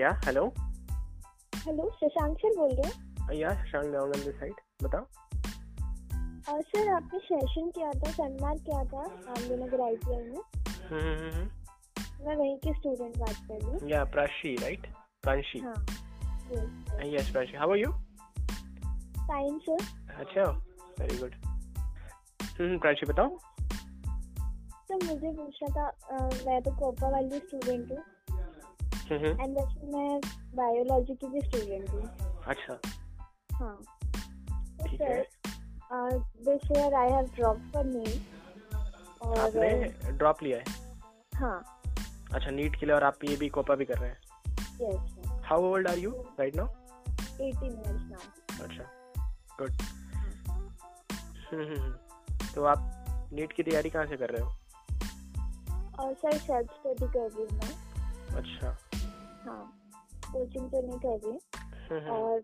या hello hello Shashank sir बोल रहे हैं। या Shashank down on this side बताओ। और सर आपने सेशन किया था सेमिनार किया था आमदनगर आई टी आई में। हम्म मैं वहीं की स्टूडेंट बात कर रही हूँ। या प्राशी राइट प्रांशी हाँ yes Pranshi how are you fine sir अच्छा वेरी गुड हम्म प्रांशी बताओ। सर मुझे पूछना था मैं तो कोपा वाली स्टूडेंट हूँ। हम्म एंड वैसे मैं बायोलॉजी की भी स्टूडेंट हूँ। अच्छा। हाँ। ठीक this year I have drop for और आपने ड्रॉप लिया है? हाँ। अच्छा नीट के लिए और आप ये भी कोपा भी कर रहे हैं? Yes how old are you right now eighteen years now अच्छा गुड हम्म तो आप नीट की तैयारी कहाँ से कर रहे हो? और सर सेल्फ स्टडी कर रही हूँ मैं। अच्छा। हाँ कोचिंग तो नहीं कर रही। हम्म और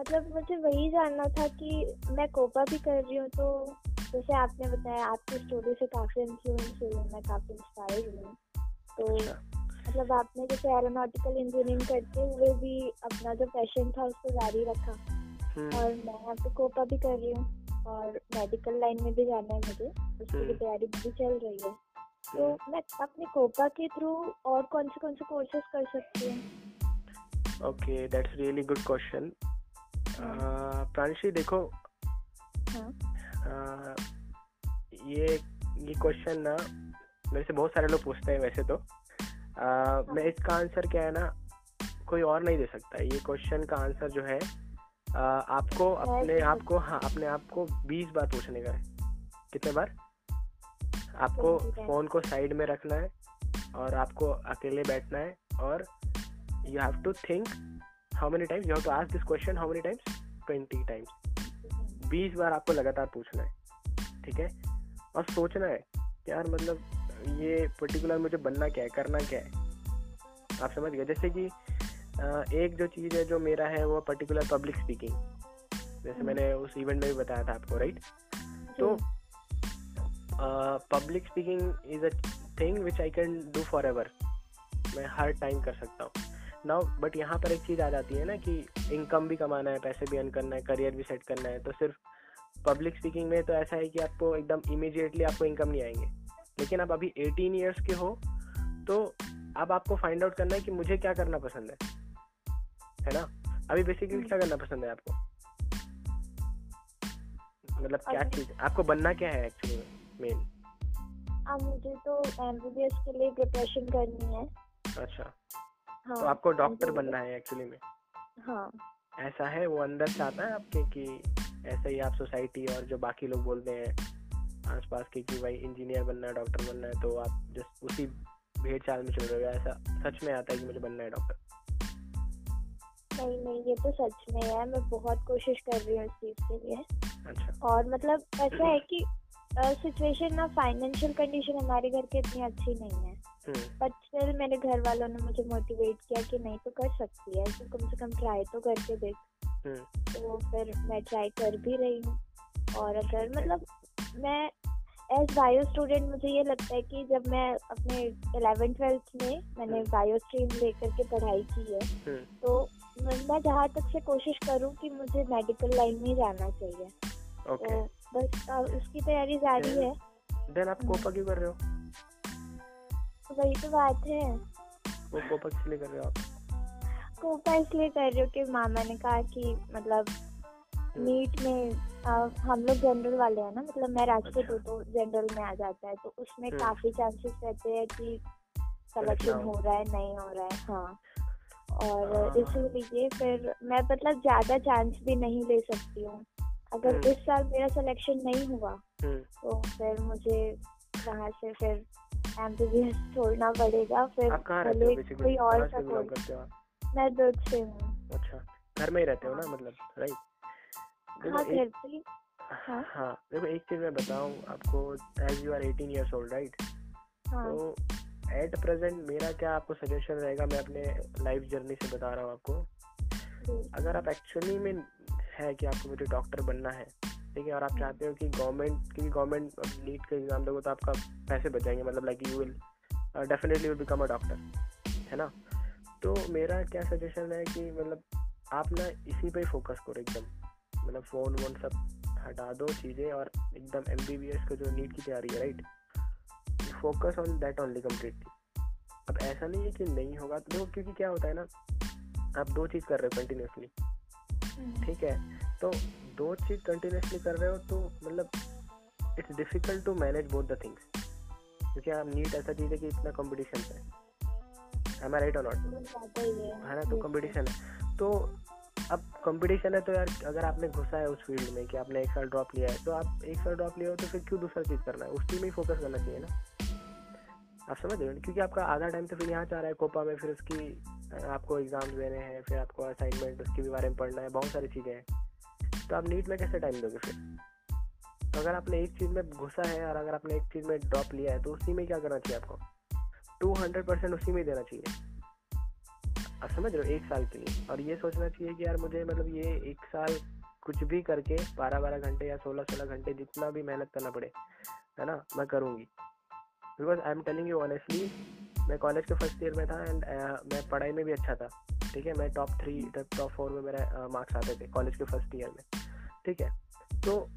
मतलब मुझे वही जानना था कि मैं कोपा भी कर रही हूँ तो जैसे आपने बताया आपकी स्टोरी से काफ़ी इन्फ्लुएंस हुई हूँ मैं काफ़ी इंस्पायर हुई हूँ। तो अच्छा। मतलब आपने जैसे एरोनॉटिकल इंजीनियरिंग करते हुए भी अपना जो पैशन था उसको जारी रखा। हम्म। और मैं यहाँ पे कोपा भी कर रही हूँ और मेडिकल लाइन में भी जाना है मुझे उसकी भी हम्म। तैयारी भी चल रही है। तो। मैं अपने कोपा के थ्रू और कौन से कौन से कोर्सेज कर सकती हूँ? Okay that's really good question Pranshi देखो हाँ। अह, ये ये क्वेश्चन ना मेरे से बहुत सारे लोग पूछते हैं वैसे तो। अह, मैं इसका आंसर क्या है ना कोई और नहीं दे सकता। ये क्वेश्चन का आंसर जो है अह, आपको अपने आप को हाँ अपने आप को बीस बार पूछने का है। कितने बार? आपको फ़ोन को साइड में रखना है और आपको अकेले बैठना है और you have to think how many times you have to ask this question how many times twenty times बीस बार आपको लगातार पूछना है ठीक है? और सोचना है यार मतलब ये पर्टिकुलर मुझे बनना क्या है करना क्या है? आप समझ गए? जैसे कि एक जो चीज़ है जो मेरा है वो पर्टिकुलर पब्लिक स्पीकिंग जैसे हम्म। मैंने उस इवेंट में भी बताया था आपको राइट तो public speaking is a thing which I can do forever मैं हर टाइम कर सकता हूँ। नाउ बट यहाँ पर एक चीज़ आ जाती है ना कि इनकम भी कमाना है पैसे भी अर्न करना है करियर भी सेट करना है तो सिर्फ़ पब्लिक स्पीकिंग में तो ऐसा है कि आपको एकदम इमीडिएटली आपको इनकम नहीं आएँगे। लेकिन आप अभी एटीन ईयर्स के हो तो अब आपको फाइंड आउट करना है कि मुझे क्या करना पसंद है। है ना? अभी बेसिकली क्या करना पसंद है आपको? मतलब क्या चीज़? आपको बनना क्या है एक्चुअली मेन अब मुझे तो एमबीबीएस के लिए प्रिपरेशन करनी है। अच्छा। हाँ तो आपको डॉक्टर बनना है एक्चुअली में? हाँ। ऐसा है? वो अंदर से आता है आपके कि ऐसे ही आप सोसाइटी और जो बाकी लोग बोलते हैं आसपास के कि भाई इंजीनियर बनना है डॉक्टर बनना है तो आप जस्ट उसी भेड़ चाल में चल रहे हो ऐसा सच में आता है कि मुझे बनना है डॉक्टर नहीं नहीं ये तो सच में है। मैं बहुत कोशिश कर रही हूँ इस चीज़ के लिए। अच्छा। और मतलब ऐसा है कि सिचुएशन ना फाइनेंशियल कंडीशन हमारे घर की इतनी अच्छी नहीं है। हम्म। बट स्टिल मेरे घर वालों ने मुझे मोटिवेट किया कि नहीं तो कर सकती है। तो कम से कम ट्राई तो करके देख। हम्म। तो फिर मैं ट्राई कर भी रही हूँ। और अगर मतलब मैं एज बायो स्टूडेंट मुझे ये लगता है कि जब मैं अपने इलेवन ट्वेल्थ में मैंने हम्म। बायो स्ट्रीम लेकर के पढ़ाई की है हम्म। तो मैं जहाँ तक से कोशिश करूँ कि मुझे मेडिकल लाइन में जाना चाहिए। ओके तो बस उसकी तैयारी जारी है। देन आप कोपा क्यों कर रहे हो? तो वही तो बात है। वो कोपा किस लिए कर रहे हो आप? कोपा इसलिए कर रही हूँ कि मामा ने कहा कि मतलब हम्म, नीट में हम लोग जनरल वाले हैं ना मतलब मैं राजपूत अच्छा। हूँ तो जनरल में आ जाता है तो उसमें हम्म। काफ़ी चांसेस रहते हैं कि सिलेक्शन हो। हो रहा है नहीं हो रहा है हाँ। और हाँ। इसीलिए फिर मैं मतलब ज़्यादा चांस भी नहीं ले सकती हूँ। अगर हम्म। इस साल मेरा सिलेक्शन नहीं हुआ हम्म। तो फिर मुझे वहाँ से फिर एमबीबीएस छोड़ना पड़ेगा। फिर भले कोई और सा कोर्स मैं दुर्ग से हूँ। अच्छा घर में ही रहते हो ना मतलब राइट हाँ घर पे हाँ। हाँ। देखो एक चीज़ मैं बताऊँ आपको as you are 18 years old right तो एट प्रेजेंट मेरा क्या आपको सजेशन रहेगा? मैं अपने लाइफ जर्नी से बता रहा हूँ आपको। अगर आप एक्चुअली में है कि आपको मुझे डॉक्टर बनना है, ठीक है? और आप चाहते हो कि गवर्नमेंट क्योंकि गवर्नमेंट नीट का एग्ज़ाम दोगे तो आपका पैसे बचाएँगे मतलब like you will definitely will become a doctor है ना? तो मेरा क्या सजेशन है कि मतलब आप ना इसी पे फोकस करो एकदम। मतलब फ़ोन वोन सब हटा दो चीज़ें और एकदम एम बी बी एस का जो नीट की तैयारी है right focus on that only completely अब ऐसा नहीं है कि नहीं होगा तो क्योंकि क्या होता है ना, आप दो चीज़ कर रहे हो कंटिन्यूसली। ठीक है? तो दो चीज़ कंटिन्यूसली कर रहे हो तो मतलब it's difficult to manage both the things क्योंकि आप नीट ऐसा चीज़ है कि इतना कंपटीशन है। एम आई राइट और नॉट है। ना? तो कंपटीशन है। तो अब कंपटीशन है तो यार अगर आपने घुसा है उस फ़ील्ड में कि आपने एक साल ड्रॉप लिया है तो आप एक साल ड्रॉप लिया हो तो फिर क्यों दूसरा चीज़ करना है? उसी में ही फोकस करना चाहिए ना। आप समझ रहे हो? क्योंकि आपका आधा टाइम तो फिर यहाँ चाह रहा है कोपा में फिर उसकी आपको एग्ज़ाम देने हैं, फिर आपको असाइनमेंट उसके भी बारे में पढ़ना है, बहुत सारी चीज़ें हैं। तो आप नीट में कैसे टाइम दोगे फिर? तो अगर आपने एक चीज़ में घुसा है और अगर आपने एक चीज़ में ड्रॉप लिया है तो उसी में क्या करना चाहिए आपको? टू हंड्रेड परसेंट उसी में देना चाहिए। आप समझ रहे हो? एक साल के लिए। और ये सोचना चाहिए कि यार मुझे मतलब ये एक साल कुछ भी करके बारह बारह घंटे या सोलह सोलह घंटे जितना भी मेहनत करना पड़े, है ना, मैं करूँगी। Because I am telling you honestly मैं कॉलेज के फ़र्स्ट ईयर में था एंड uh, मैं पढ़ाई में भी अच्छा था। ठीक है? मैं टॉप थ्री टॉप फोर में मेरा मार्क्स uh, आते थे कॉलेज के फ़र्स्ट ईयर में। ठीक है? तो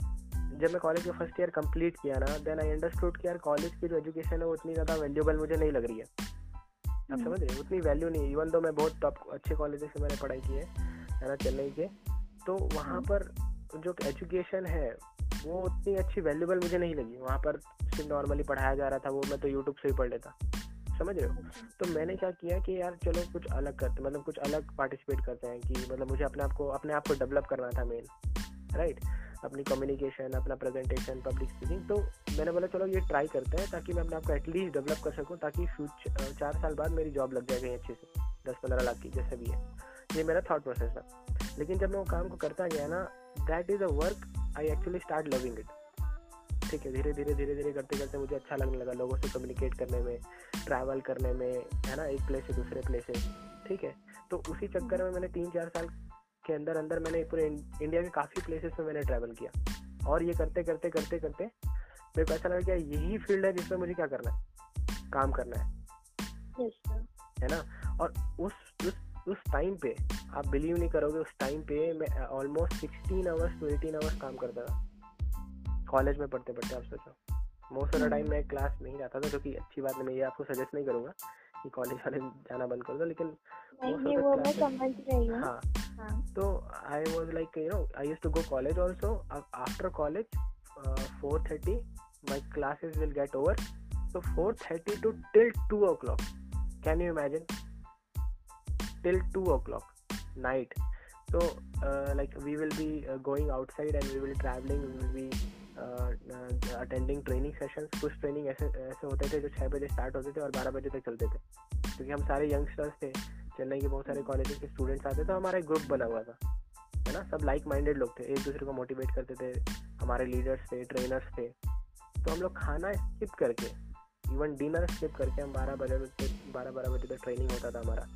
जब मैं कॉलेज का फ़र्स्ट ईयर कंप्लीट किया ना देन आई अंडरस्टूड कि यार कॉलेज की जो एजुकेशन है वो उतनी ज़्यादा वैल्यूबल मुझे नहीं लग रही है। आप हम्म। समझ रहे उतनी वैल्यू नहीं है। इवन तो मैं बहुत टॉप अच्छे कॉलेज से मैंने पढ़ाई की है ना चेन्नई के। तो वहाँ हम्म। पर जो एजुकेशन है वो उतनी अच्छी वैल्यूबल मुझे नहीं लगी। वहाँ पर सिर्फ़ नॉर्मली पढ़ाया जा रहा था, वो मैं तो यूट्यूब से ही पढ़ लेता। समझ रहे हो। तो मैंने क्या किया कि यार चलो कुछ अलग करते मतलब कुछ अलग पार्टिसिपेट करते हैं कि मतलब मुझे अपने आप को, अपने आप को डेवलप करना था मेन राइट अपनी कम्युनिकेशन अपना प्रेजेंटेशन पब्लिक स्पीकिंग तो मैंने बोला, चलो ये ट्राई करते हैं ताकि मैं अपने आप को एटलीस्ट डेवलप कर सकूँ, ताकि फ्यूचर चार साल बाद मेरी जॉब लग जाए कहीं अच्छे से दस पंद्रह लाख की, जैसे भी है। ये मेरा थाट प्रोसेस था। लेकिन जब मैं वो काम को करता गया ना that is a work I actually start loving it ठीक है धीरे धीरे धीरे धीरे करते करते मुझे अच्छा लगने लगा लोगों से कम्युनिकेट करने में ट्रैवल करने में है ना एक प्लेस से दूसरे प्लेस से। ठीक है तो उसी चक्कर में मैंने तीन चार साल के अंदर अंदर मैंने पूरे इंडिया के काफ़ी प्लेसेस में मैंने ट्रैवल किया। और ये करते करते करते करते मेरे को ऐसा लगा कि यही फ़ील्ड है जिसमें मुझे क्या करना है? काम करना है। है ना? और उस उस उस टाइम पे आप बिलीव नहीं करोगे उस टाइम पे मैं almost sixteen hours to eighteen hours काम करता था। कॉलेज में पढ़ते पढ़ते आप सोचो। मोस्ट ऑफ़ द टाइम मैं क्लास नहीं जाता था क्योंकि अच्छी बात नहीं मैं ये आपको सजेस्ट नहीं करूँगा कि कॉलेज वाले जाना बंद कर दो लेकिन हूँ। हाँ। तो I was like you know I use to go college also after college four thirty my classes will get over so 4.30 to till 2 o'clock. Can you imagine? Till 2 o'clock night. So uh, like we will be uh, going outside and we will traveling we will be attending training sessions कुछ training ऐसे ऐसे होते थे जो छः बजे start होते थे और बारह बजे तक चलते थे। क्योंकि हम सारे यंगस्टर्स थे चेन्नई के बहुत सारे कॉलेजेस के स्टूडेंट्स आते थे तो हमारा एक ग्रुप बना हुआ था है ना? सब लाइक माइंडेड लोग थे एक दूसरे को मोटिवेट करते थे हमारे लीडर्स थे ट्रेनर्स थे। तो हम लोग खाना स्किप करके इवन डिनर स्किप करके हम बारह बजे तक बारह बारह बजे तक ट्रेनिंग होता था हमारा।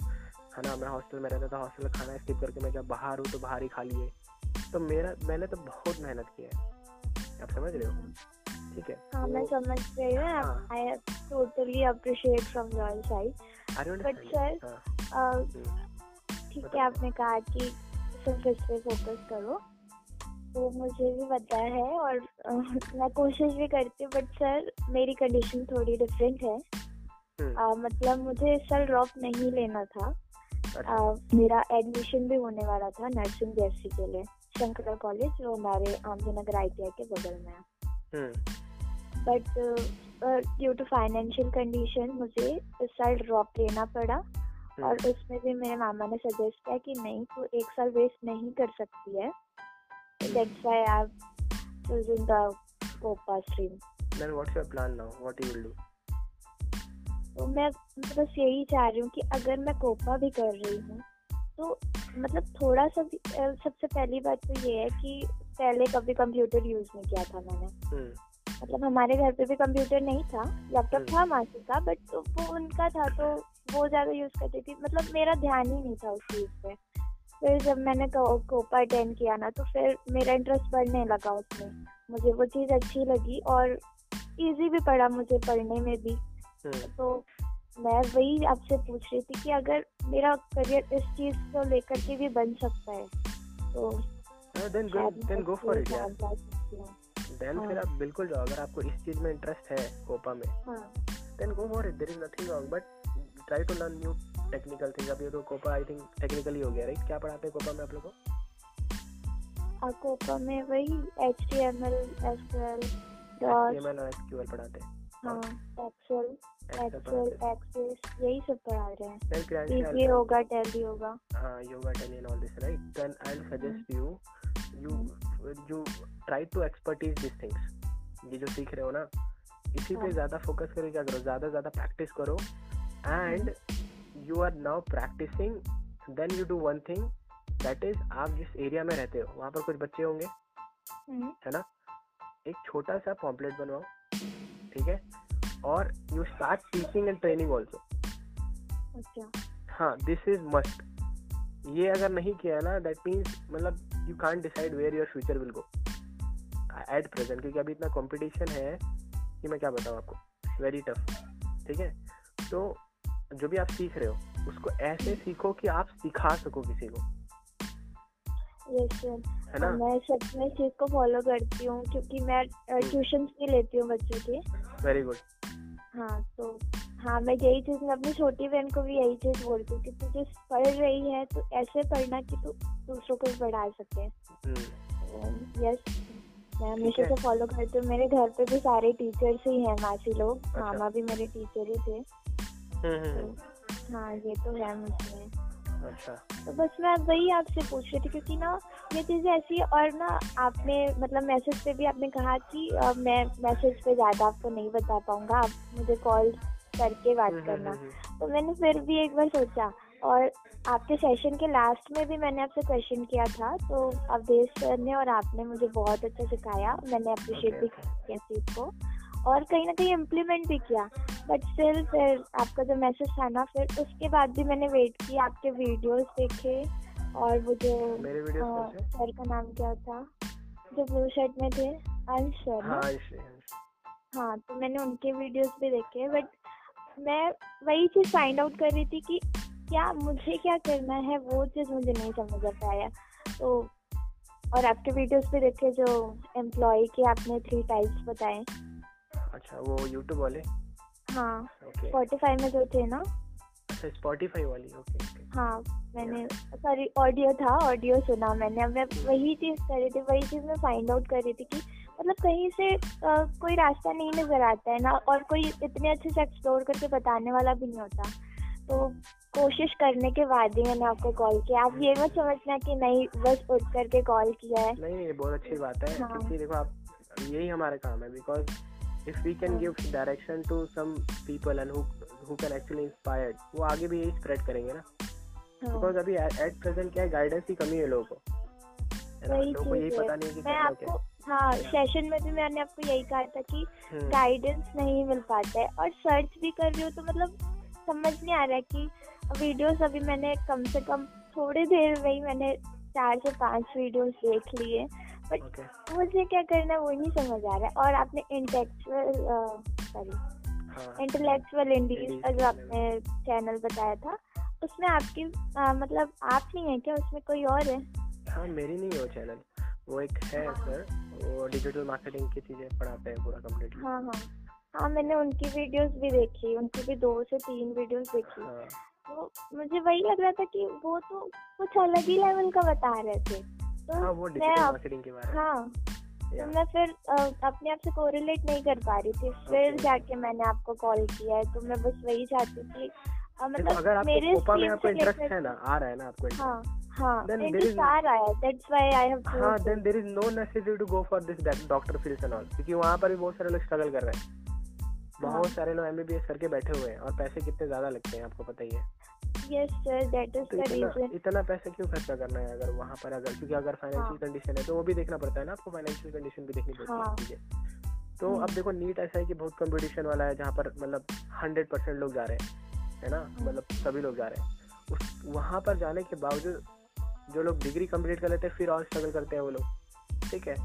है ना मैं हॉस्टल में रहता था हॉस्टल में खाना स्किप करके मैं जब बाहर हूँ तो बाहर ही खा लिए। तो मेरा मैंने तो बहुत मेहनत की है। आप समझ रहे हो? ठीक है? हाँ मैं समझ रही हूँ। I totally appreciate from your side but sir ठीक है आपने कहा कि सिर्फ़ इस पे फोकस करो। तो मुझे भी पता है और मैं कोशिश भी करती हूँ बट सर मेरी कंडीशन थोड़ी डिफरेंट है। हम्म। आ, मतलब मुझे इस साल ड्रॉप नहीं लेना था। आ। मेरा एडमिशन भी होने वाला था नर्सिंग बी के लिए शंकर कॉलेज जो हमारे आमदी नगर आई के बगल में है but due to financial condition मुझे इस साल ड्रॉप लेना पड़ा हम्म। और उसमें भी मेरे मामा ने सजेस्ट किया कि नहीं तो एक साल वेस्ट नहीं कर सकती है that's why I choosing the Copa stream. Then what's your plan now? What you will do? तो मैं बस यही चाह रही हूँ कि अगर मैं कोपा भी कर रही हूँ तो मतलब थोड़ा सा सबसे पहली बात तो ये है कि पहले कभी कंप्यूटर यूज़ नहीं किया था मैंने हम्म। मतलब हमारे घर पे भी कंप्यूटर नहीं था लैपटॉप। था मासी का बट तो वो उनका था तो वो ज़्यादा यूज़ करती थी मतलब मेरा ध्यान ही नहीं था उस चीज़ पे फिर जब मैंने कोपा अटेंड किया ना तो फिर मेरा इंटरेस्ट बढ़ने लगा उसमें मुझे वो चीज़ अच्छी लगी और इजी भी पड़ा मुझे पढ़ने में भी। तो मैं वही आपसे पूछ रही थी कि अगर मेरा करियर इस चीज़ को लेकर के भी बन सकता है तो then go then go for it यार. देन हाँ। फिर आप बिल्कुल जाओ अगर आपको इस चीज़ में इंटरेस्ट है कोपा में हाँ। Then go for it there is nothing wrong but try to learn new technical thing अब ये तो कोपा आई थिंक टेक्निकली हो गया राइट क्या पढ़ाते हैं कोपा में आप लोग? को कोपा में वही H T M L S Q L dot HTML और एसक्यूएल पढ़ाते हैं। हाँ एक्सेल एक्सेल एक्सेस यही सब पढ़ा रहे हैं। देन होगा टैली होगा। telly and all this right? Then i'll suggest you you you try to expertise these things ये जो सीख रहे हो ना इसी पे हाँ। ज़्यादा फोकस करो क्या करो? ज़्यादा ज़्यादा प्रैक्टिस करो। And you are now practicing then you do one thing that is आप जिस एरिया में रहते हो वहाँ पर कुछ बच्चे होंगे हम्म, है ना? एक छोटा सा पॉम्पलेट बनवाओ। ठीक है? और you start teaching and training also हाँ दिस इज़ मस्ट ये अगर नहीं किया ना दैट मीन्स मतलब you can't decide where your future will go at present क्योंकि अभी इतना कंपटीशन है कि मैं क्या बताऊँ आपको? वेरी टफ ठीक है? तो जो भी आप सीख रहे हो उसको ऐसे सीखो कि आप सिखा सको किसी को। यस सर है ना? मैं सच में इस चीज़ को फॉलो करती हूँ क्योंकि मैं ट्यूशन भी लेती हूँ बच्चों के। वेरी गुड हाँ तो हाँ मैं यही चीज़ मैं अपनी छोटी बहन को भी यही चीज़ बोलती हूँ कि तू जो पढ़ रही है तो ऐसे पढ़ना कि तू दूसरों को भी पढ़ा सके। यस मैं हमेशा से फॉलो करती हूँ। मेरे घर पे भी सारे टीचर्स ही हैं मासी लोग। अच्छा। मामा भी मेरे टीचर ही थे। तो हाँ ये तो है मुझमें अच्छा। तो बस मैं वही आपसे पूछ रही थी क्योंकि ना ये चीज़ें ऐसी और ना आपने मतलब मैसेज पे भी आपने कहा कि अ, मैं मैसेज पे ज़्यादा आपको नहीं बता पाऊँगा आप मुझे कॉल करके बात हम्म, करना। हम्म, हम्म, तो मैंने फिर भी एक बार सोचा और आपके सेशन के लास्ट में भी मैंने आपसे क्वेश्चन किया था तो अवधेश सर ने और आपने मुझे बहुत अच्छा सिखाया। मैंने अप्रिशिएट भी किया चीज़ को। और कहीं ना कहीं इम्प्लीमेंट भी किया। बट स्टिल फिर आपका जो मैसेज था ना फिर उसके बाद भी मैंने वेट किया आपके वीडियोस देखे और वो जो सर का नाम क्या था? जो ब्लू शर्ट में थे अंश सर हाँ हाँ तो मैंने उनके वीडियोस भी देखे। बट मैं वही चीज़ फाइंड आउट कर रही थी कि क्या मुझे क्या करना है वो चीज़ मुझे नहीं समझ आ पाया। तो और आपके वीडियोस भी देखे जो एम्प्लॉय के आपने थ्री टाइप्स बताए। अच्छा वो यूट्यूब वाले? हाँ ओके स्पॉटिफाई में जो थे ना। अच्छा स्पॉटिफाई वाली ओके ओके हाँ मैंने सॉरी ऑडियो था ऑडियो सुना मैंने। अब मैं वही चीज़ कर रही थी वही चीज़ मैं फाइंड आउट कर रही थी कि मतलब कहीं से अ, कोई रास्ता नहीं नज़र आता है ना और कोई इतने अच्छे से एक्सप्लोर करके बताने वाला भी नहीं होता। तो कोशिश करने के बाद ही मैंने आपको कॉल किया। आप ये मत समझना कि नहीं बस उठ करके कॉल किया है। नहीं ये बहुत अच्छी बात है। हाँ। क्योंकि देखो आप यही हमारा काम है बिकॉज़ इफ़ वी कैन हाँ। Give direction to some people and who can actually inspired वो आगे भी यही स्प्रेड करेंगे ना। हाँ, बिकॉज़ अभी एट प्रेजेंट क्या है गाइडेंस की कमी है लोगों को। है लोगों को यही पता नहीं है कि मैं आपको हाँ। सेशन में भी मैंने आपको यही कहा था कि हम्म, गाइडेंस नहीं मिल पाता है। और सर्च भी कर रही हूँ तो मतलब समझ नहीं आ रहा है कि वीडियोस अभी मैंने कम से कम थोड़ी देर में ही मैंने चार से पाँच वीडियोस देख लिए। बट ओके मुझे क्या करना है वो नहीं समझ आ रहा है। और आपने इंटेक्चुअल सॉरी इंटेलेक्चुअल इंडीज का जो आपने चैनल बताया था उसमें आपकी अ, मतलब आप नहीं है क्या? उसमें कोई और है? हाँ मेरी नहीं है वो चैनल वो एक है हाँ. सर वो डिजिटल मार्केटिंग की चीज़ें पढ़ाते हैं पूरा कम्प्लीटली हाँ हाँ। हाँ मैंने उनकी वीडियोस भी देखी उनकी भी दो से तीन वीडियोस देखी। हाँ। तो मुझे वही लग रहा था कि वो तो कुछ अलग ही लेवल का बता रहे थे। तो हाँ वो डिजिटल मार्केटिंग के बारे में। हाँ तो मैं फिर अपने आप से कोरिलेट नहीं कर पा रही थी। फिर Okay. जाके मैंने आपको कॉल किया है तो मैं बस वही चाहती थी मतलब अगर आपको मेरे कोपा में आपको इंटरेस्ट है ना आ रहा है ना आपको हाँ हाँ Then there is- आ रहा है दैट्स व्हाई आई हैव हाँ then there is no necessity to go for this doctor field and all क्योंकि वहाँ पर भी बहुत सारे लोग स्ट्रगल कर रहे हैं। बहुत हाँ। सारे लोग एमबीबीएस करके बैठे हुए हैं और पैसे कितने ज़्यादा लगते हैं आपको पता ही है yes sir that is the इतना रीजन इतना पैसे क्यों खर्चा करना है अगर वहाँ पर अगर क्योंकि अगर फाइनेंशियल हाँ। कंडीशन है तो वो भी देखना पड़ता है ना आपको फाइनेंशियल कंडीशन भी देखनी पड़ती है हाँ। ठीक है तो हम्म। अब देखो नीट ऐसा है कि बहुत कंपटीशन वाला है जहाँ पर मतलब हंड्रेड परसेंट लोग जा रहे हैं है ना हम्म। मतलब सभी लोग जा रहे हैं उस वहाँ पर जाने के बावजूद जो लोग डिग्री कंप्लीट कर लेते हैं फिर और स्ट्रगल करते हैं वो लोग ठीक है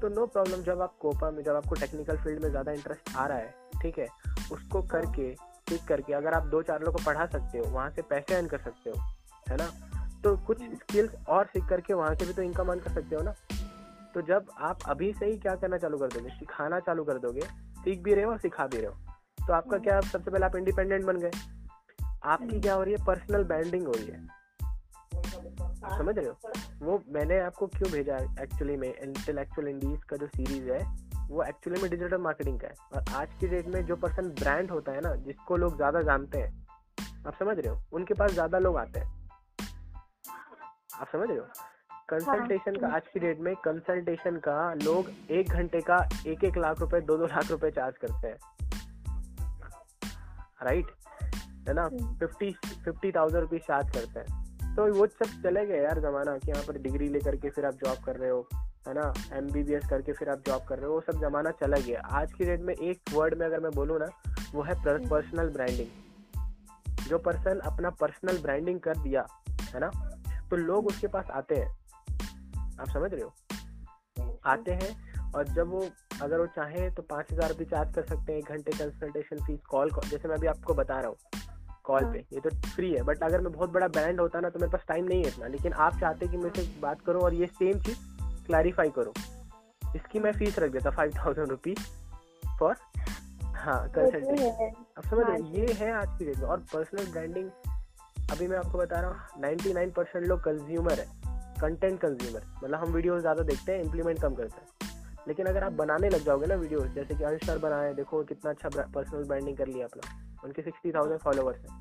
तो नो प्रॉब्लम जब आप कोपा में जब आपको टेक्निकल फ़ील्ड में ज़्यादा इंटरेस्ट आ रहा है ठीक है? उसको करके सीख करके अगर आप दो चार लोग को पढ़ा सकते हो वहाँ से पैसे अर्न कर सकते हो है ना? तो कुछ स्किल्स और सीख करके वहाँ से भी तो इनकम अर्न कर सकते हो ना? तो जब आप अभी से ही क्या करना चालू कर दोगे सिखाना चालू कर दोगे सीख भी रहे हो और सिखा भी रहे हो तो आपका क्या सबसे पहले आप इंडिपेंडेंट बन गए। आपकी क्या हो रही है? पर्सनल बैंडिंग हो रही है। समझ रहे हो? वो मैंने आपको क्यों भेजा एक्चुअली में इंटेलेक्चुअल इंडीज का जो सीरीज़ है वो एक्चुअली में डिजिटल मार्केटिंग का है। और आज की डेट में जो पर्सन ब्रांड होता है ना जिसको लोग ज़्यादा जानते हैं आप समझ रहे हो? उनके पास ज़्यादा लोग आते हैं। आप समझ रहे हो? कंसल्टेशन का आज की डेट में कंसल्टेशन का लोग एक घंटे का एक एक लाख रुपए दो दो लाख रुपए चार्ज करते हैं। राइट है ना? Fifty fifty thousand rupees charge करते हैं। तो वो सब चले गए यार जमाना कि यहाँ पर डिग्री लेकर के फिर आप जॉब कर रहे हो। है ना एमबीबीएस करके फिर आप जॉब कर रहे हो वो सब जमाना चला गया। आज की डेट में एक वर्ड में अगर मैं बोलूँ ना वो है पर्सनल ब्रांडिंग जो पर्सन अपना पर्सनल ब्रांडिंग कर दिया है ना तो लोग उसके पास आते हैं। आप समझ रहे हो? आते हैं और जब वो अगर वो चाहे तो पाँच हज़ार रुपये चार्ज कर सकते हैं एक घंटे कंसल्टेशन फ़ीस कॉल जैसे मैं अभी आपको बता रहा हूँ कॉल पे ये तो फ्री है बट अगर मैं बहुत बड़ा ब्रांड होता ना तो मेरे पास टाइम नहीं है इतना। लेकिन आप चाहते कि मेरे से बात करो और ये सेम चीज़ क्लैरिफाई करो। इसकी मैं फ़ीस रख देता फाइव थाउज़ेंड रुपीज़ फॉर हाँ कंसल्टेशन अब समझ रहे हाँ ये है आज की डेट में। और पर्सनल ब्रांडिंग अभी मैं आपको बता रहा हूँ नाइन्टी नाइन परसेंट लोग कंज्यूमर है कंटेंट कंज्यूमर मतलब हम वीडियो ज़्यादा देखते हैं इम्प्लीमेंट कम करते हैं। लेकिन अगर आप बनाने लग जाओगे ना वीडियो जैसे कि अंश सर बनाए देखो कितना अच्छा पर्सनल ब्रांडिंग कर लिया अपना। उनके सिक्सटी थाउज़ेंड फॉलोवर्स हैं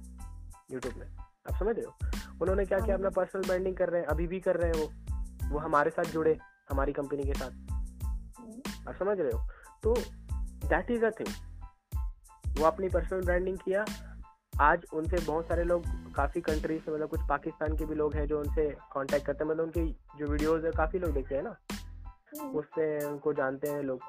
यूट्यूब में। आप समझ रहे हो? उन्होंने क्या किया हाँ। अपना पर्सनल ब्रांडिंग कर रहे हैं अभी भी कर रहे हैं वो। वो हमारे साथ जुड़े। हमारी कंपनी के साथ। आप समझ रहे हो? तो दैट इज़ अ थिंग वो अपनी पर्सनल ब्रांडिंग किया। आज उनसे बहुत सारे लोग काफ़ी कंट्रीज़ से मतलब कुछ पाकिस्तान के भी लोग हैं जो उनसे कांटेक्ट करते हैं। मतलब उनकी जो वीडियोस है काफ़ी लोग देखते हैं ना। हम्म। उससे उनको जानते हैं लोग।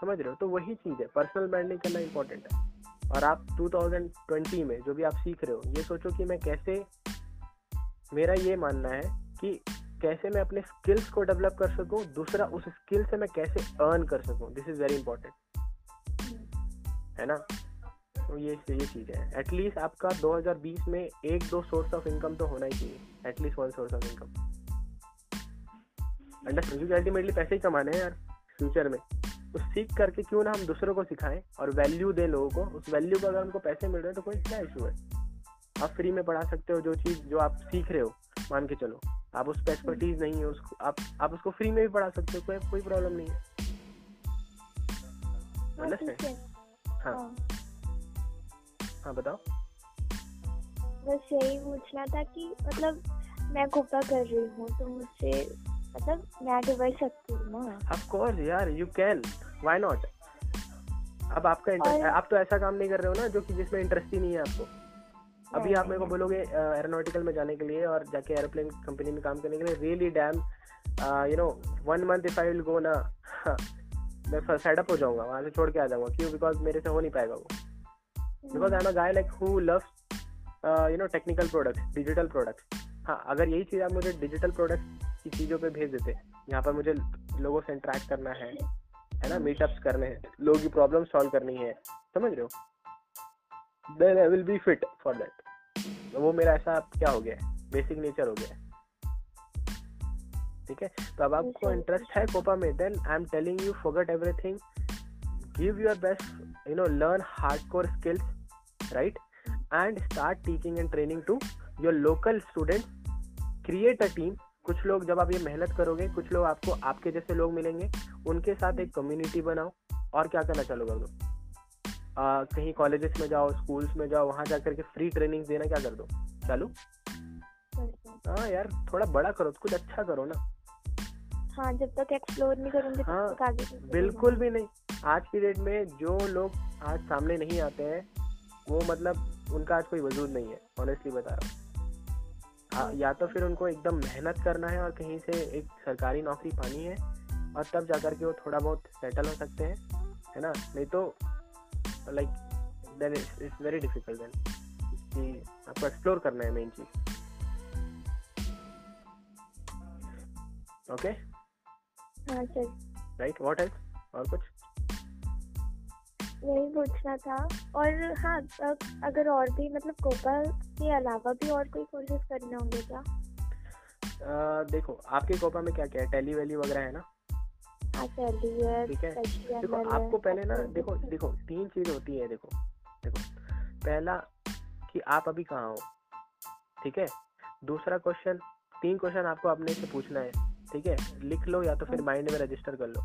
समझ रहे हो? तो वही चीज़ है। पर्सनल ब्रांडिंग करना इंपॉर्टेंट है। और आप 2020 में जो भी आप सीख रहे हो ये सोचो कि मैं कैसे मेरा ये मानना है कि कैसे मैं अपने स्किल्स को डेवलप कर सकूँ? दूसरा, उस स्किल से मैं कैसे अर्न कर सकूँ? दिस इज़ वेरी इंपॉर्टेंट है ना? तो ये ये चीज़ है। एटलीस्ट आपका 2020 में एक दो सोर्स ऑफ़ इनकम तो होना ही चाहिए। At least one source of income understand क्योंकि अल्टीमेटली पैसे ही कमाने हैं यार फ्यूचर में। तो सीख करके क्यों ना हम दूसरों को सिखाएँ और वैल्यू दें लोगों को। उस वैल्यू का अगर उनको पैसे मिल रहे हैं तो कोई क्या इशू है? आप फ्री में पढ़ा सकते हो जो चीज़, जो आप सीख रहे हो। मान के चलो। आप उस पर एक्सपर्टीज नहीं है उसको आप आप उसको फ्री में भी पढ़ा सकते हो कोई कोई प्रॉब्लम नहीं है। हाँ हाँ, हाँ। बताओ। बस यही पूछना था कि मतलब मैं कोपा कर रही हूँ तो मुझसे मतलब मैं आगे बढ़ सकती हूँ ना। ऑफ़ कोर्स यार यू कैन व्हाई नॉट अब आपका इंटरेस्ट आप तो ऐसा काम नहीं कर रहे हो ना जो कि जिसमें इंटरेस्ट ही नहीं है आपको। अभी आप मेरे को बोलोगे एरोनॉटिकल में जाने के लिए और जाके एरोप्लेन कंपनी में काम करने के लिए really damn you know one month if I will go ना मैं सेटअप हो जाऊँगा वहाँ से छोड़ के आ जाऊँगा। क्यों? बिकॉज़ मेरे से हो नहीं पाएगा वो। Because I am a guy like who loves you know technical products digital products हाँ अगर यही चीज़ आप मुझे डिजिटल प्रोडक्ट्स की चीज़ों पे भेज देते यहाँ पर मुझे लोगों से इंटरेक्ट करना है है ना मीटअप्स करने हैं लोगों की प्रॉब्लम सॉल्व करनी है समझ रहे हो? Then I will be fit for that वो मेरा ऐसा क्या हो गया? बेसिक नेचर हो गया। ठीक है? तो अब आपको इंटरेस्ट है कोपा में then I am telling you forget everything give your best you know learn hardcore skills right and start teaching and training to your local student create a team कुछ लोग जब आप ये मेहनत करोगे कुछ लोग आपको आपके जैसे लोग मिलेंगे उनके साथ एक कम्युनिटी बनाओ। और क्या करना चालू कर दो? कहीं कॉलेजेस में जाओ स्कूल्स में जाओ वहाँ जाकर के फ्री ट्रेनिंग देना क्या कर दो? चालू? हाँ यार थोड़ा बड़ा करो कुछ अच्छा करो ना। हाँ जब तक एक्सप्लोर नहीं करूँगे हाँ, तक आगे बिल्कुल भी नहीं। आज की डेट में जो लोग आज सामने नहीं आते हैं वो मतलब उनका आज कोई वजूद नहीं है ऑनेस्टली बता रहा हूँ। या तो फिर उनको एकदम मेहनत करना है और कहीं से एक सरकारी नौकरी पानी है और तब जाकर के वो थोड़ा बहुत सेटल हो सकते हैं है ना? नहीं तो like then it's very difficult then कि आपको एक्सप्लोर करना है मेन चीज़। ओके राइट व्हाट एल्स और कुछ? यही पूछना था। और हाँ अगर और भी मतलब कोपा के अलावा भी और कोई कोर्सेज करने होंगे क्या? देखो आपके कोपा में क्या क्या है? टैली वैली वगैरह है ना? ठीक है? देखो आपको पहले ना देखो देखो तीन चीज़ होती है देखो देखो। पहला कि आप अभी कहाँ हो? ठीक है? दूसरा क्वेश्चन तीन क्वेश्चन आपको अपने से पूछना है ठीक है? लिख लो या तो फिर माइंड हाँ। में रजिस्टर कर लो।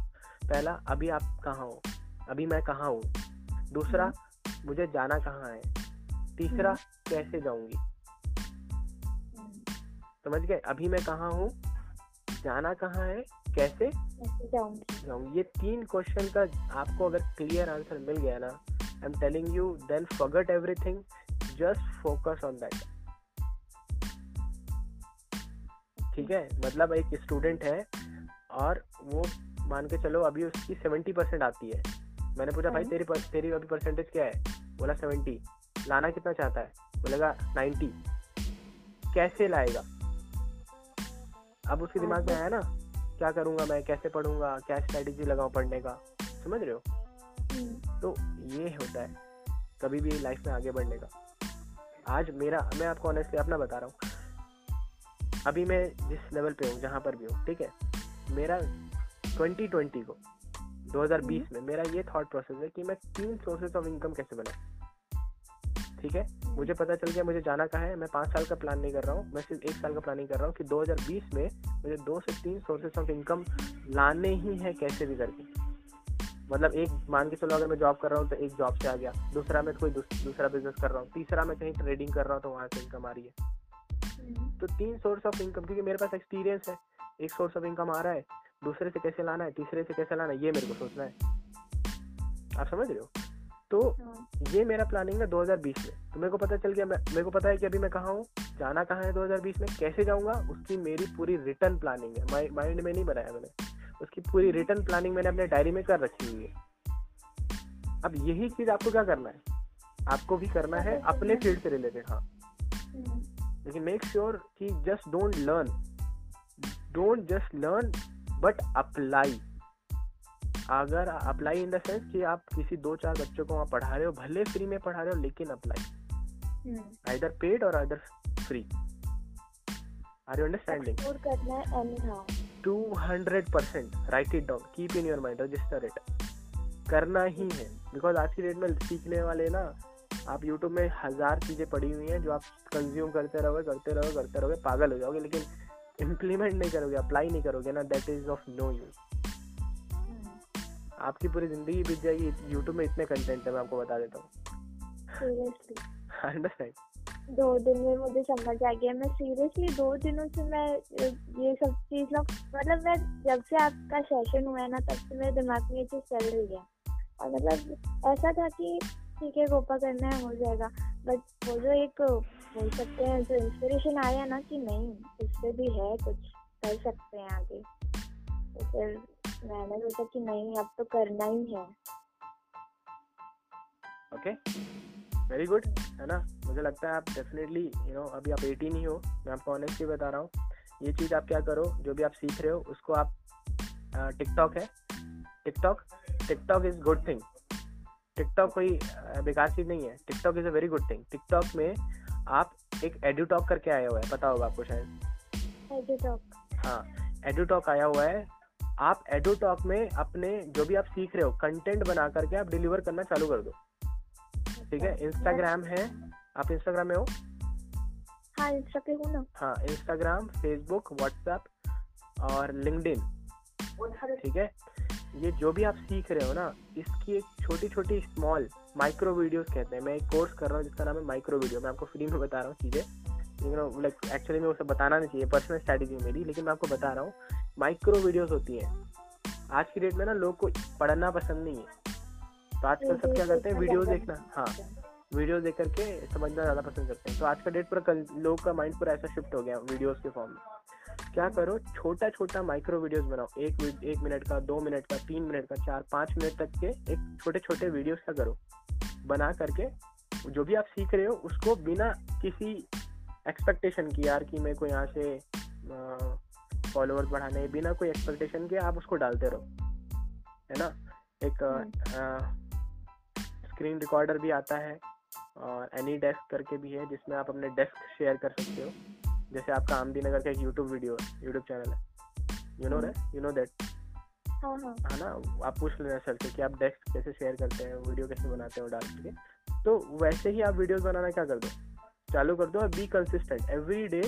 पहला अभी आप कहाँ हो? अभी मैं कहाँ हूँ? दूसरा हाँ। मुझे जाना कहाँ है? तीसरा हाँ। कैसे जाऊँगी? समझ गए? अभी मैं कहाँ हूँ? जाना कहाँ है? कैसे? जाऊँगी? ये तीन क्वेश्चन का आपको अगर क्लियर आंसर मिल गया ना I am telling you then forget everything just focus on that ठीक है? मतलब एक स्टूडेंट है और वो मान के चलो अभी उसकी सेवेंटी परसेंट आती है। मैंने पूछा भाई हाँ। तेरी पर, तेरी अभी परसेंटेज क्या है? बोला सेवेंटी लाना कितना चाहता है? बोलेगा नाइन्टी कैसे लाएगा? अब उसके दिमाग में हाँ। आया ना क्या करूँगा मैं? कैसे पढ़ूँगा? क्या स्ट्रेटेजी लगाऊँ पढ़ने का? समझ रहे हो? हम्म। तो ये होता है कभी भी लाइफ में आगे बढ़ने का। आज मेरा मैं आपको ऑनेस्टली अपना बता रहा हूँ। अभी मैं जिस लेवल पे हूँ जहाँ पर भी हूँ ठीक है? मेरा 2020 को 2020 हम्म। में मेरा ये थॉट प्रोसेस है कि मैं तीन सोर्सेज ऑफ़ इनकम कैसे बनाऊँ? ठीक है। मुझे पता चल गया मुझे जाना कहाँ है। मैं पाँच साल का प्लान नहीं कर रहा हूँ। मैं सिर्फ़ एक साल का प्लानिंग कर रहा हूँ कि 2020 में मुझे दो से तीन सोर्सेस ऑफ़ इनकम लाने ही है कैसे भी करके। मतलब एक मान के चलो अगर मैं जॉब कर रहा हूँ तो एक जॉब से आ गया। दूसरा मैं कोई दूसरा बिज़नेस कर रहा हूँ। तीसरा मैं कहीं ट्रेडिंग कर रहा हूँ तो वहाँ से इनकम आ रही है। हम्म। तो तीन सोर्स ऑफ़ इनकम क्योंकि मेरे पास एक्सपीरियंस है। एक सोर्स ऑफ़ इनकम आ रहा है। दूसरे से कैसे लाना है? तीसरे से कैसे लाना है? ये मेरे को सोचना है। आप समझ रहे हो? तो हाँ। ये मेरा प्लानिंग है 2020 में। तो मेरे को पता चल गया मेरे को पता है कि अभी मैं कहाँ हूँ जाना कहाँ है 2020 में कैसे जाऊँगा उसकी मेरी पूरी रिटर्न प्लानिंग है। माइंड में नहीं बनाया मैंने। उसकी पूरी रिटर्न प्लानिंग मैंने अपने डायरी में कर रखी हुई है। अब यही चीज़ आपको क्या करना है? आपको भी करना है अपने फ़ील्ड से रिलेटेड हाँ। हम्म। लेकिन मेक श्योर कि just don't learn don't just learn but apply अगर अप्लाई इन द सेंस कि आप किसी दो चार बच्चों को वहाँ पढ़ा रहे हो भले फ्री में पढ़ा रहे हो लेकिन अप्लाई आइदर पेड और either free are you understanding two hundred percent write it down keep in your mind register it करना ही है. बिकॉज़ आज की डेट में सीखने वाले ना आप यूट्यूब में हज़ार चीज़ें पड़ी हुई हैं जो आप कंज्यूम करते रहोगे करते रहोगे करते रहोगे पागल हो जाओगे लेकिन इम्प्लीमेंट नहीं करोगे अप्लाई नहीं करोगे ना. That is of no use आपकी पूरी ज़िंदगी बीत जाएगी यूट्यूब में इतने कंटेंट है मैं आपको बता देता हूँ। अंडरस्टैंड दो दिन में मुझे समझ आ गया। मैं सीरियसली दो दिनों से मैं ये सब चीज़ ना मतलब मैं जब से आपका सेशन हुआ है ना तब से मेरे दिमाग में ये चीज़ चल रही है। और मतलब ऐसा था कि ठीक है गोपा करना है हो जाएगा। बट वो जो एक बोल सकते हैं जो इंस्पिरेशन आया ना कि नहीं इससे भी है कुछ कर सकते हैं आगे। तो फिर मैंने सोचा कि नहीं अब तो करना ही है। ओके वेरी गुड है ना? मुझे लगता है आप डेफिनेटली यू नो अभी आप 18 ही हो। मैं आपको ऑनेस्टली बता रहा हूँ ये चीज़ आप क्या करो जो भी आप सीख रहे हो उसको आप टिकटॉक है। TikTok TikTok is good thing TikTok कोई बेकार चीज़ नहीं है। TikTok is a very good thing TikTok में आप एक एडुटॉक करके आया हुआ है पता होगा आपको शायद। एडुटॉक हाँ एडुटॉक आया हुआ है आप एडोटॉक में अपने जो भी आप सीख रहे हो कंटेंट बना करके आप डिलीवर करना चालू कर दो। ठीक है? इंस्टाग्राम है। आप इंस्टाग्राम में हो? हाँ इंस्टा पे हूँ ना। हाँ इंस्टाग्राम फेसबुक व्हाट्सएप और लिंक्डइन ठीक है? ये जो भी आप सीख रहे हो ना इसकी एक छोटी छोटी स्मॉल माइक्रो वीडियोस कहते हैं। मैं एक कोर्स कर रहा हूँ जिसका नाम है माइक्रो वीडियो मैं आपको फ्री में बता रहा हूँ चीज़ें। लेकिन लाइक एक्चुअली मैं उसे बताना नहीं चाहिए पर्सनल स्ट्रैटेजी मेरी लेकिन मैं आपको बता रहा हूँ। माइक्रो वीडियोस होती है। आज की डेट में ना लोग को पढ़ना पसंद नहीं है। तो आजकल सब क्या करते हैं? वीडियो देखना हाँ। वीडियो देख करके समझना ज़्यादा पसंद करते हैं। तो आज का डेट पूरा लोग का माइंड पूरा ऐसा शिफ्ट हो गया वीडियोस के फॉर्म में। क्या करो? छोटा छोटा माइक्रो वीडियोस बनाओ। एक एक मिनट का दो मिनट का तीन मिनट का चार पाँच मिनट तक के एक छोटे छोटे वीडियोस का करो। बना करके जो भी आप सीख रहे हो उसको बिना किसी एक्सपेक्टेशन की यार कि मेरे को यहाँ से फॉलोअर्स बढ़ाने बिना कोई एक्सपेक्टेशन के आप उसको डालते रहो है ना? एक स्क्रीन रिकॉर्डर भी आता है और एनी डेस्क करके भी है जिसमें आप अपने डेस्क शेयर कर सकते हो। जैसे आपका आमदी नगर का एक यूट्यूब वीडियो है। यूट्यूब चैनल है you know that you know that है ना? आप पूछ लेना सर से कि आप डेस्क कैसे शेयर करते हैं वीडियो कैसे बनाते हो डाल के। तो वैसे ही आप वीडियोस बनाना क्या कर दो? चालू कर दो और be consistent every day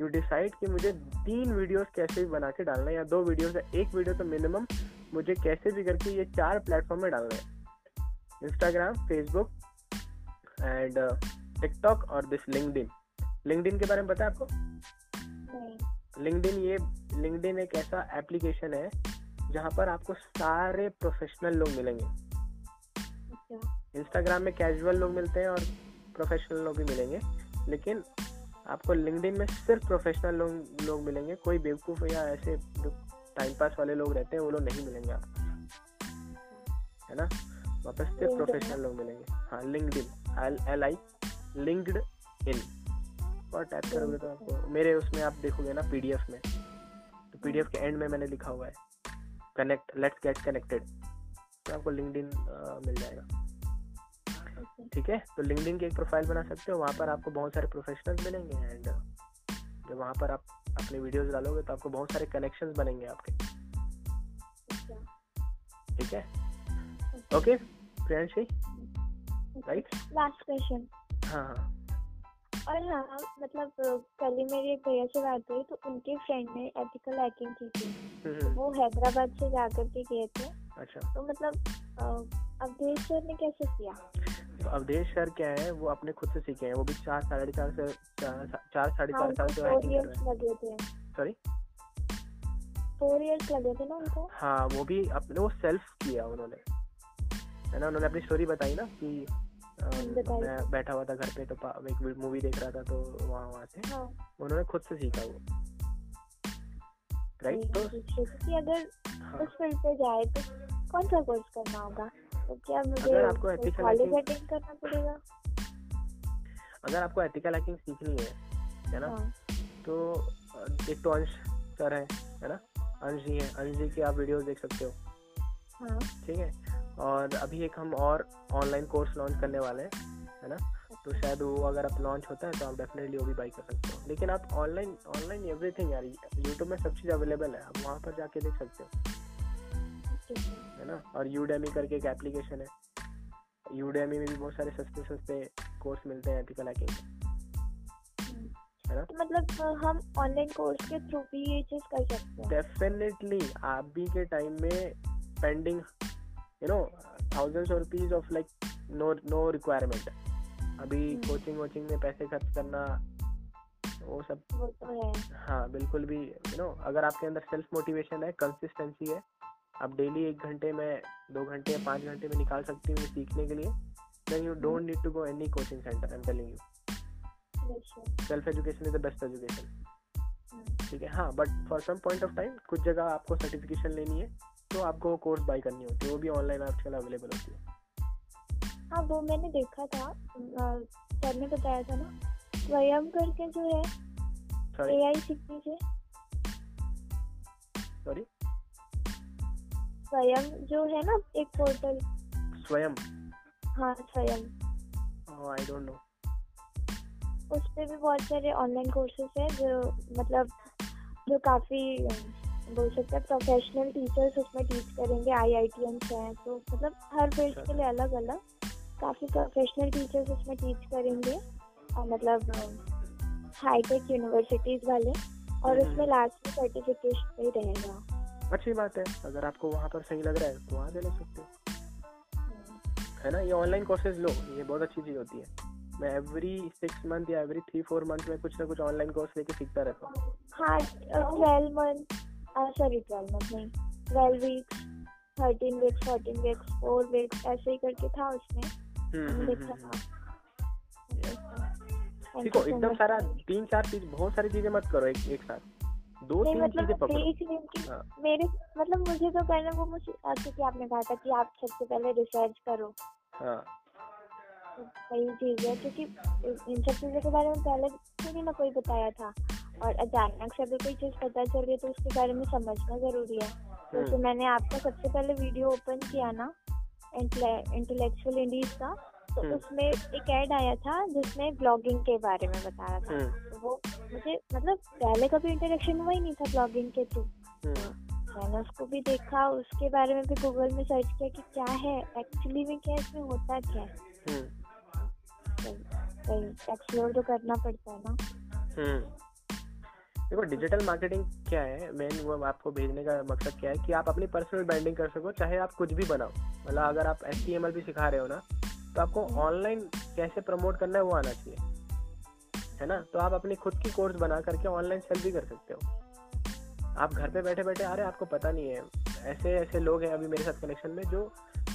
you decide कि मुझे तीन वीडियोस कैसे भी बना के डालना है या दो वीडियोस है एक वीडियो तो मिनिमम मुझे कैसे भी करके ये चार प्लेटफॉर्म में डालना है। इंस्टाग्राम फेसबुक एंड टिकटॉक और दिस लिंकडिन लिंकडिन के बारे में पता है आपको? नहीं। लिंकडिन ये लिंकडिन एक ऐसा एप्लीकेशन है जहाँ पर आपको सारे प्रोफेशनल लोग मिलेंगे। अच्छा। इंस्टाग्राम में कैजुअल लोग मिलते हैं और प्रोफेशनल लोग भी मिलेंगे। लेकिन आपको लिंकडिन में सिर्फ़ प्रोफेशनल लोग लोग मिलेंगे कोई बेवकूफ़ या ऐसे जो टाइम पास वाले लोग रहते हैं वो लोग नहीं मिलेंगे आपको। है ना? वहाँ पर सिर्फ़ प्रोफेशनल लोग मिलेंगे। हाँ LinkedIn L L I LinkedIn और टाइप करोगे तो आपको मेरे उसमें आप देखोगे ना पीडीएफ में। तो पीडीएफ के एंड में मैंने लिखा हुआ है। कनेक्ट लेट्स गेट कनेक्टेड तो आपको लिंकडिन मिल जाएगा। ठीक है? तो लिंक्डइन की एक प्रोफ़ाइल बना सकते हो वहाँ पर आपको बहुत सारे प्रोफेशनल्स मिलेंगे एंड जब वहाँ पर आप अपने वीडियोस डालोगे तो आपको बहुत सारे कनेक्शंस बनेंगे आपके। अच्छा। ठीक है? Okay Priyanshi right last question हाँ हाँ। और हाँ मतलब कल ही मेरी एक भैया से बात हुई तो उनके फ्रेंड ने एथिकल हैकिंग की थी। हम्म, वो हैदराबाद से जाकर के गए थे। अच्छा। तो मतलब अवधेश सर ने कैसे किया? तो अवधेश सर क्या है वो अपने खुद से सीखे हैं वो भी चार साढ़े चार से चार साढ़े हाँ चार साल से हैकिंग कर रहे हैं। सॉरी फोर इयर्स लगे थे ना उनको? हाँ वो भी अपने वो सेल्फ किया उन्होंने। है ना उन्होंने अपनी स्टोरी बताई ना कि मैं बैठा हुआ था घर पे तो एक मूवी देख रहा था तो वहाँ वहाँ से। हाँ। उन्होंने खुद से सीखा वो। राइट तो अगर हाँ। उस फ़ील्ड पे जाए तो कौन सा कोर्स करना होगा? तो क्या मुझे अगर आपको ethical कॉलेज अटेंड करना पड़ेगा? अगर आपको एथिकल हैकिंग सीखनी है है ना? हाँ। तो एक तो अंश सर है है ना? अंश जी है। अंश जी की आप वीडियोस देख सकते हो। हाँ। ठीक है? और अभी एक हम और ऑनलाइन कोर्स लॉन्च करने वाले हैं है ना? तो शायद वो अगर आप लॉन्च होता है तो आप डेफिनेटली वो भी बाई कर सकते हो। लेकिन आप ऑनलाइन ऑनलाइन एवरीथिंग यार यूट्यूब में सब चीज़ अवेलेबल है। आप वहाँ पर जाके देख सकते हो। है ना और यूडेमी करके एक एप्लीकेशन है यूडेमी में भी बहुत सारे सस्ते सस्ते कोर्स मिलते हैं एथिकल हैकिंग हम्म। है ना? तो मतलब हम ऑनलाइन कोर्स के थ्रू भी ये चीज़ कर सकते हैं डेफिनेटली आप भी के टाइम में pending you know thousands of rupees of like no no requirement अभी हम्म। कोचिंग वोचिंग में पैसे खर्च करना वो सब वो तो है हाँ बिल्कुल भी यू नो अगर आपके अंदर सेल्फ मोटिवेशन है कंसिस्टेंसी है आप डेली एक घंटे में दो घंटे या पाँच घंटे में निकाल सकती हूँ सीखने के लिए। Then you don't need to go any coaching center I am telling you self education is the best education. ठीक है? हाँ but for some point of time कुछ जगह आपको सर्टिफिकेशन लेनी है तो आपको वो कोर्स बाई करनी होती है वो भी ऑनलाइन आजकल अवेलेबल होती है। हाँ वो मैंने देखा था सर ने बताया था ना स्वयं करके जो है सॉरी एआई सीखने से। सॉरी स्वयं जो है ना एक पोर्टल स्वयं? हाँ स्वयं। आई डोंट नो उस पे भी बहुत सारे ऑनलाइन कोर्सेज हैं जो मतलब जो काफ़ी बोल सकते हैं प्रोफेशनल टीचर्स उसमें टीच करेंगे आई आई टी हैं तो मतलब हर फ़ील्ड के लिए अलग अलग काफ़ी प्रोफेशनल टीचर्स उसमें टीच करेंगे और मतलब हाईटेक यूनिवर्सिटीज़ वाले और हम्म। उसमें लास्ट में सर्टिफिकेशन भी रहेगा। अच्छी बात है। अगर आपको वहाँ पर सही लग रहा है तो वहाँ से ले सकते हो। है ना? ये ऑनलाइन कोर्सेज लो ये बहुत अच्छी चीज़ होती है। मैं एवरी सिक्स मंथ या एवरी थ्री फोर मंथ में कुछ ना कुछ ऑनलाइन कोर्स लेके सीखता रहता हूँ। हाँ twelve month sorry twelve month नहीं twelve weeks thirteen weeks fourteen weeks four weeks ऐसे ही करके था उसमें। हम्म, हम्म, हम्म, देखो एकदम सारा तीन चार चीज़ बहुत सारी चीज़ें मत करो एक एक साथ। दो तीन मतलब चीज़ें पकड़ो हूँ। मेरे मतलब मुझे तो करना वो मुझे क्योंकि आपने कहा था कि आप सबसे पहले रिसर्च करो। हाँ। वही चीज़ है क्योंकि इन सब चीज़ों के बारे में पहले थोड़ी ना कोई बताया था। और अचानक से अगर कोई चीज़ पता चल रही तो उसके बारे में समझना ज़रूरी है। तो हम्म। फिर मैंने आपका सबसे पहले वीडियो ओपन किया ना इंटेलेक्चुअल इंडीज का तो हम्म। उसमें एक ऐड आया था जिसमें ब्लॉगिंग के बारे में बता रहा था। हम्म। वो मुझे मतलब पहले कभी इंटरेक्शन हुआ ही नहीं था ब्लॉगिंग के थ्रू हम्म। मैंने उसको भी देखा उसके बारे में भी गूगल में सर्च किया कि क्या है एक्चुअली में क्या इसमें होता क्या है। एक्सप्लोर तो करना पड़ता है ना। देखो डिजिटल मार्केटिंग क्या है? मेन वो आपको भेजने का मकसद क्या है कि आप अपनी पर्सनल ब्रांडिंग कर सको चाहे आप कुछ भी बनाओ। मतलब अगर आप एस भी सिखा रहे हो ना तो आपको ऑनलाइन कैसे प्रमोट करना है वो आना चाहिए। है ना? तो आप अपनी खुद की कोर्स बना करके ऑनलाइन सेल भी कर सकते हो। आप घर पे बैठे बैठे आ रहे आपको पता नहीं है ऐसे ऐसे लोग हैं अभी मेरे साथ कनेक्शन में जो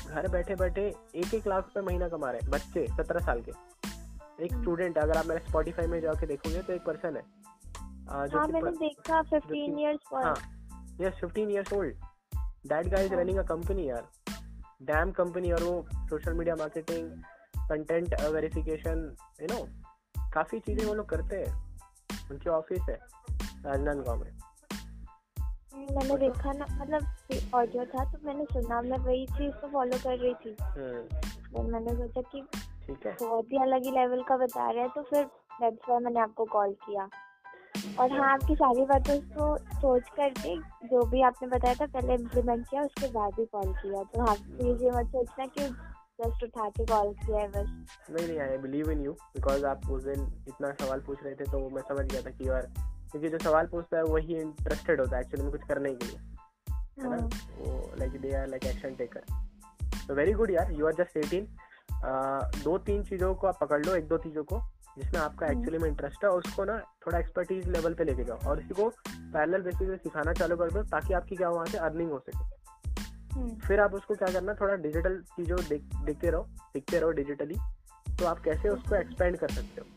घर बैठे बैठे एक एक लाख रुपए महीना कमा रहे हैं बच्चे सत्रह साल के। एक। स्टूडेंट अगर आप मेरे स्पॉटीफाई में जाके देखोगे तो एक पर्सन है। आ, जो हाँ मैंने देखा फिफ्टीन कि- इयर्स हाँ यस ओल्ड दैट हाँ। रनिंग अ कंपनी यार। डैम कंपनी और वो social media marketing content verification you know काफ़ी चीज़ें वो लोग करते हैं। उनकी ऑफ़िस है राजनांदगांव में। मैंने देखा ना मतलब ऑडियो था तो मैंने सुना मैं वही चीज़ को फॉलो कर रही थी। हम्म, तो मैंने सोचा कि बहुत ही अलग ही लेवल का बता रहे हैं तो फिर मैंने आपको कॉल किया। और हाँ आपकी सारी बातों को सोच करके जो भी आपने बताया था पहले इम्प्लीमेंट किया उसके बाद ही कॉल किया। तो आप प्लीज़ ये मत सोचना कि जस्ट उठा के कॉल किया है बस। नहीं नहीं I believe in you because आप उस दिन इतना सवाल पूछ रहे थे तो मैं समझ गया था कि यार क्योंकि जो सवाल पूछता है वही इंटरेस्टेड होता है एक्चुअली में कुछ करने के लिए। है ना? हाँ। वो like they are like action taker तो वेरी गुड यार यू आर जस्ट एटीन दो तीन चीज़ों को आप पकड़ लो एक दो चीज़ों को। जिसमें आपका हम्म। एक्चुअली में इंटरेस्ट है और उसको ना थोड़ा एक्सपर्टीज लेवल पे लेके जाओ और इसी को पैरेलल बेसिस पे सिखाना चालू कर दो ताकि आपकी क्या वहाँ से अर्निंग हो सके। हम्म, फिर आप उसको क्या करना थोड़ा डिजिटल चीज़ों देख देखते रहो सीखते रहो डिजिटली तो आप कैसे उसको एक्सपेंड कर सकते हो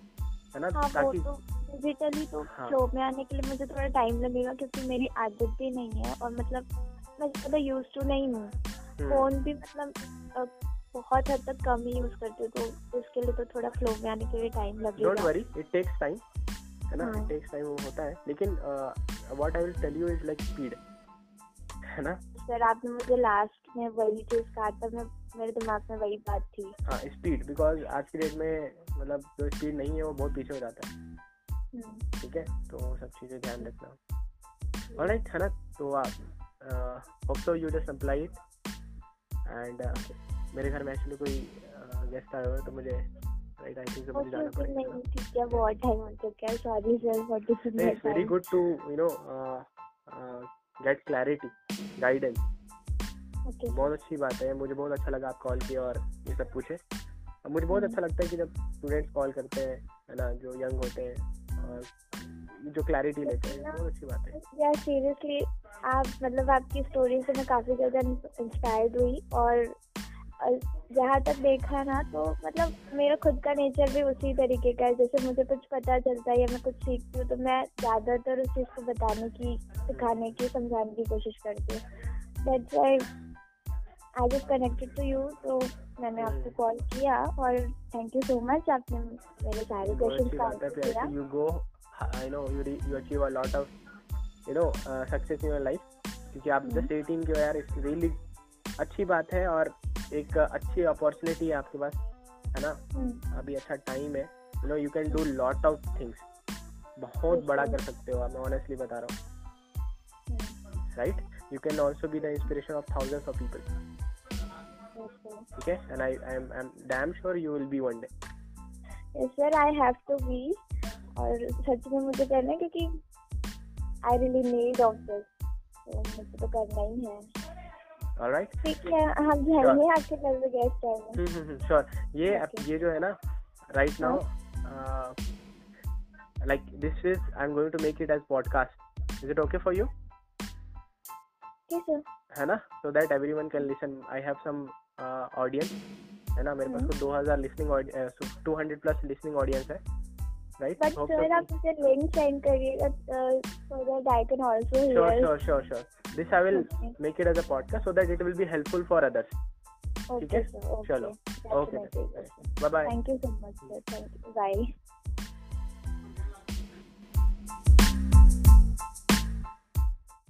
है ना? हाँ ताकि तो डिजिटली तो हाँ। फ्लो में आने के लिए मुझे थोड़ा टाइम लगेगा क्योंकि मेरी आदत भी नहीं है और मतलब मैं ज़्यादा यूज़ टू नहीं हूँ। हम्म, फ़ोन भी मतलब बहुत हद तक कम ही यूज़ करती हूँ तो इसके लिए तो थोड़ा फ्लो में आने के लिए टाइम लगेगा। Don't worry it takes time है ना। इट टेक्स टाइम वो होता है। लेकिन what I will tell you is like speed है ना? सर आपने मुझे लास्ट में वही चीज़ कहा था मैं मेरे दिमाग में वही बात थी। हाँ स्पीड बिकॉज़ आज की डेट में मतलब जो स्पीड नहीं है वो बहुत पीछे हो जाता है। हम्म, ठीक है? तो सब चीज़ें ध्यान रखना। ऑलराइट है ना? तो आप hope so you just apply it and मेरे घर में एक्चुअली कोई गेस्ट आए हुए हैं, तो मुझे राइट आई थिंक मुझे जाना पड़ेगा। नहीं ठीक है बहुत टाइम हो चुका है sorry sir for taking it's very good to you know get clarity guidance बहुत अच्छी बात है मुझे बहुत अच्छा लगा आप कॉल किए और ये सब पूछे। और मुझे बहुत हम्म। अच्छा लगता है कि जब स्टूडेंट्स कॉल करते हैं है ना जो यंग होते हैं और जो क्लैरिटी लेते हैं बहुत अच्छी बात है। यार सीरियसली आप मतलब आपकी स्टोरी से मैं काफ़ी ज़्यादा इंस्पायर्ड हुई और और जहाँ तक देखा ना तो मतलब मेरा खुद का नेचर भी उसी तरीके का है। जैसे मुझे कुछ पता चलता है या मैं कुछ सीखती हूँ तो मैं ज़्यादातर उस चीज़ को बताने की सिखाने की समझाने की कोशिश करती हूँ। That's why I just connected to you तो मैंने आपको हम्म। कॉल किया और थैंक यू सो मच आपने मेरे सारे question you go I know you you achieve a lot of you know success in your life क्योंकि आप हम्म। जस्ट एटीन के हो यार इट्स रियली अच्छी बात है और एक अच्छी अपॉर्चुनिटी है आपके पास है ना? हम्म, अभी अच्छा टाइम है। You know you can do lot of things बहुत बड़ा कर सकते हो आप मैं ऑनेस्टली बता रहा हूँ। Right you can also be the inspiration of thousands of people. ठीक है and I I am damn sure you will be one day yes sir I have to be और सच में मुझे करना है क्योंकि I really need of this मुझे तो करना ही है। ऑलराइट ठीक है हम जाएँगे आपके घर में गेस्ट आएँगे श्योर ये ये जो है ना right now like this is I am going to make it as podcast is it okay for you ठीक है ना? So that everyone can listen I have some audience है ना? मेरे पास हम्म। तो 2000 listening to hundred plus listening audience है। राइट बट सर आप मुझे लिंक सेंड करिएगा so that I can also sure hear sure sure. This I will make it as a podcast so that it will be helpful for others ठीक है चलो okay bye bye thank you so much bye